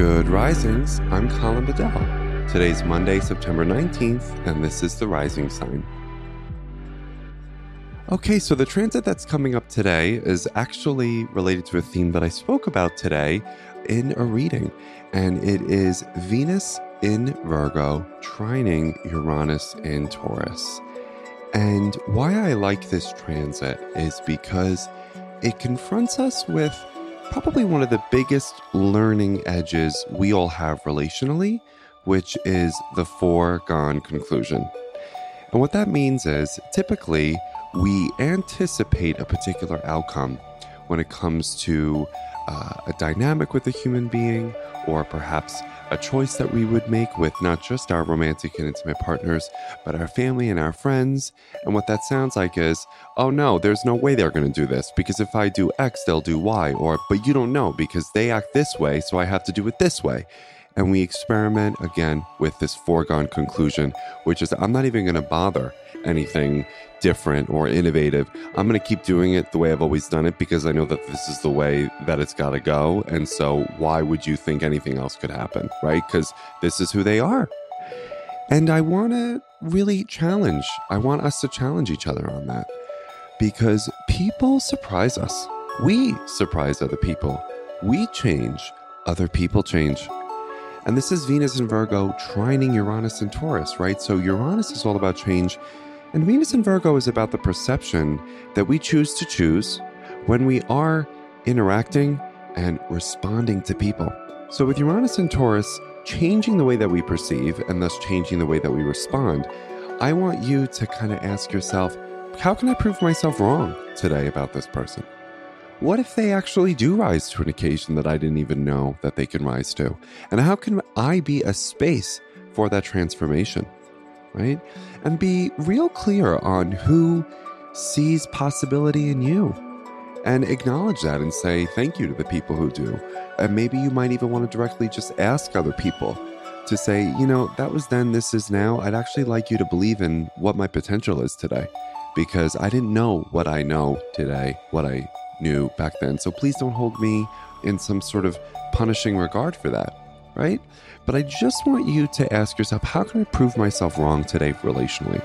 Good risings. I'm Colin Bedell. Today's Monday, September 19th, and this is the rising sign. Okay, so the transit that's coming up today is actually related to a theme that I spoke about today in a reading, and it is Venus in Virgo trining Uranus in Taurus. And why I like this transit is because it confronts us with probably one of the biggest learning edges we all have relationally, which is the foregone conclusion. And what that means is typically we anticipate a particular outcome when it comes to uh, a dynamic with a human being or perhaps a choice that we would make with not just our romantic and intimate partners, but our family and our friends. And what that sounds like is, oh no, there's no way they're going to do this because if I do X, they'll do Y. Or, but you don't know because they act this way, so I have to do it this way. And we experiment again with this foregone conclusion, which is, I'm not even going to bother anything different or innovative. I'm going to keep doing it the way I've always done it because I know that this is the way that it's got to go. And so, why would you think anything else could happen? Right? Because this is who they are. And I want to really challenge, I want us to challenge each other on that because people surprise us. We surprise other people. We change, other people change. And this is Venus in Virgo trining Uranus in Taurus, right? So Uranus is all about change and Venus in Virgo is about the perception that we choose to choose when we are interacting and responding to people. So, with Uranus and Taurus changing the way that we perceive and thus changing the way that we respond, I want you to kind of ask yourself, how can I prove myself wrong today about this person? What if they actually do rise to an occasion that I didn't even know that they can rise to? And how can I be a space for that transformation? right? And be real clear on who sees possibility in you and acknowledge that and say thank you to the people who do. And maybe you might even want to directly just ask other people to say, you know, that was then, this is now. I'd actually like you to believe in what my potential is today because I didn't know what I know today, what I knew back then. So please don't hold me in some sort of punishing regard for that, right? But I just want you to ask yourself how can I prove myself wrong today relationally?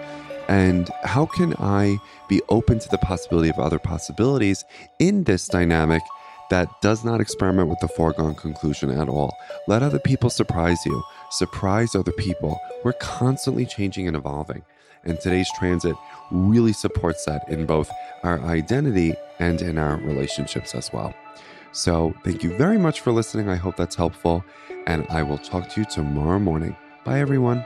And how can I be open to the possibility of other possibilities in this dynamic that does not experiment with the foregone conclusion at all? Let other people surprise you, surprise other people. We're constantly changing and evolving. And today's transit really supports that in both our identity and in our relationships as well. So, thank you very much for listening. I hope that's helpful and I will talk to you tomorrow morning. Bye, everyone.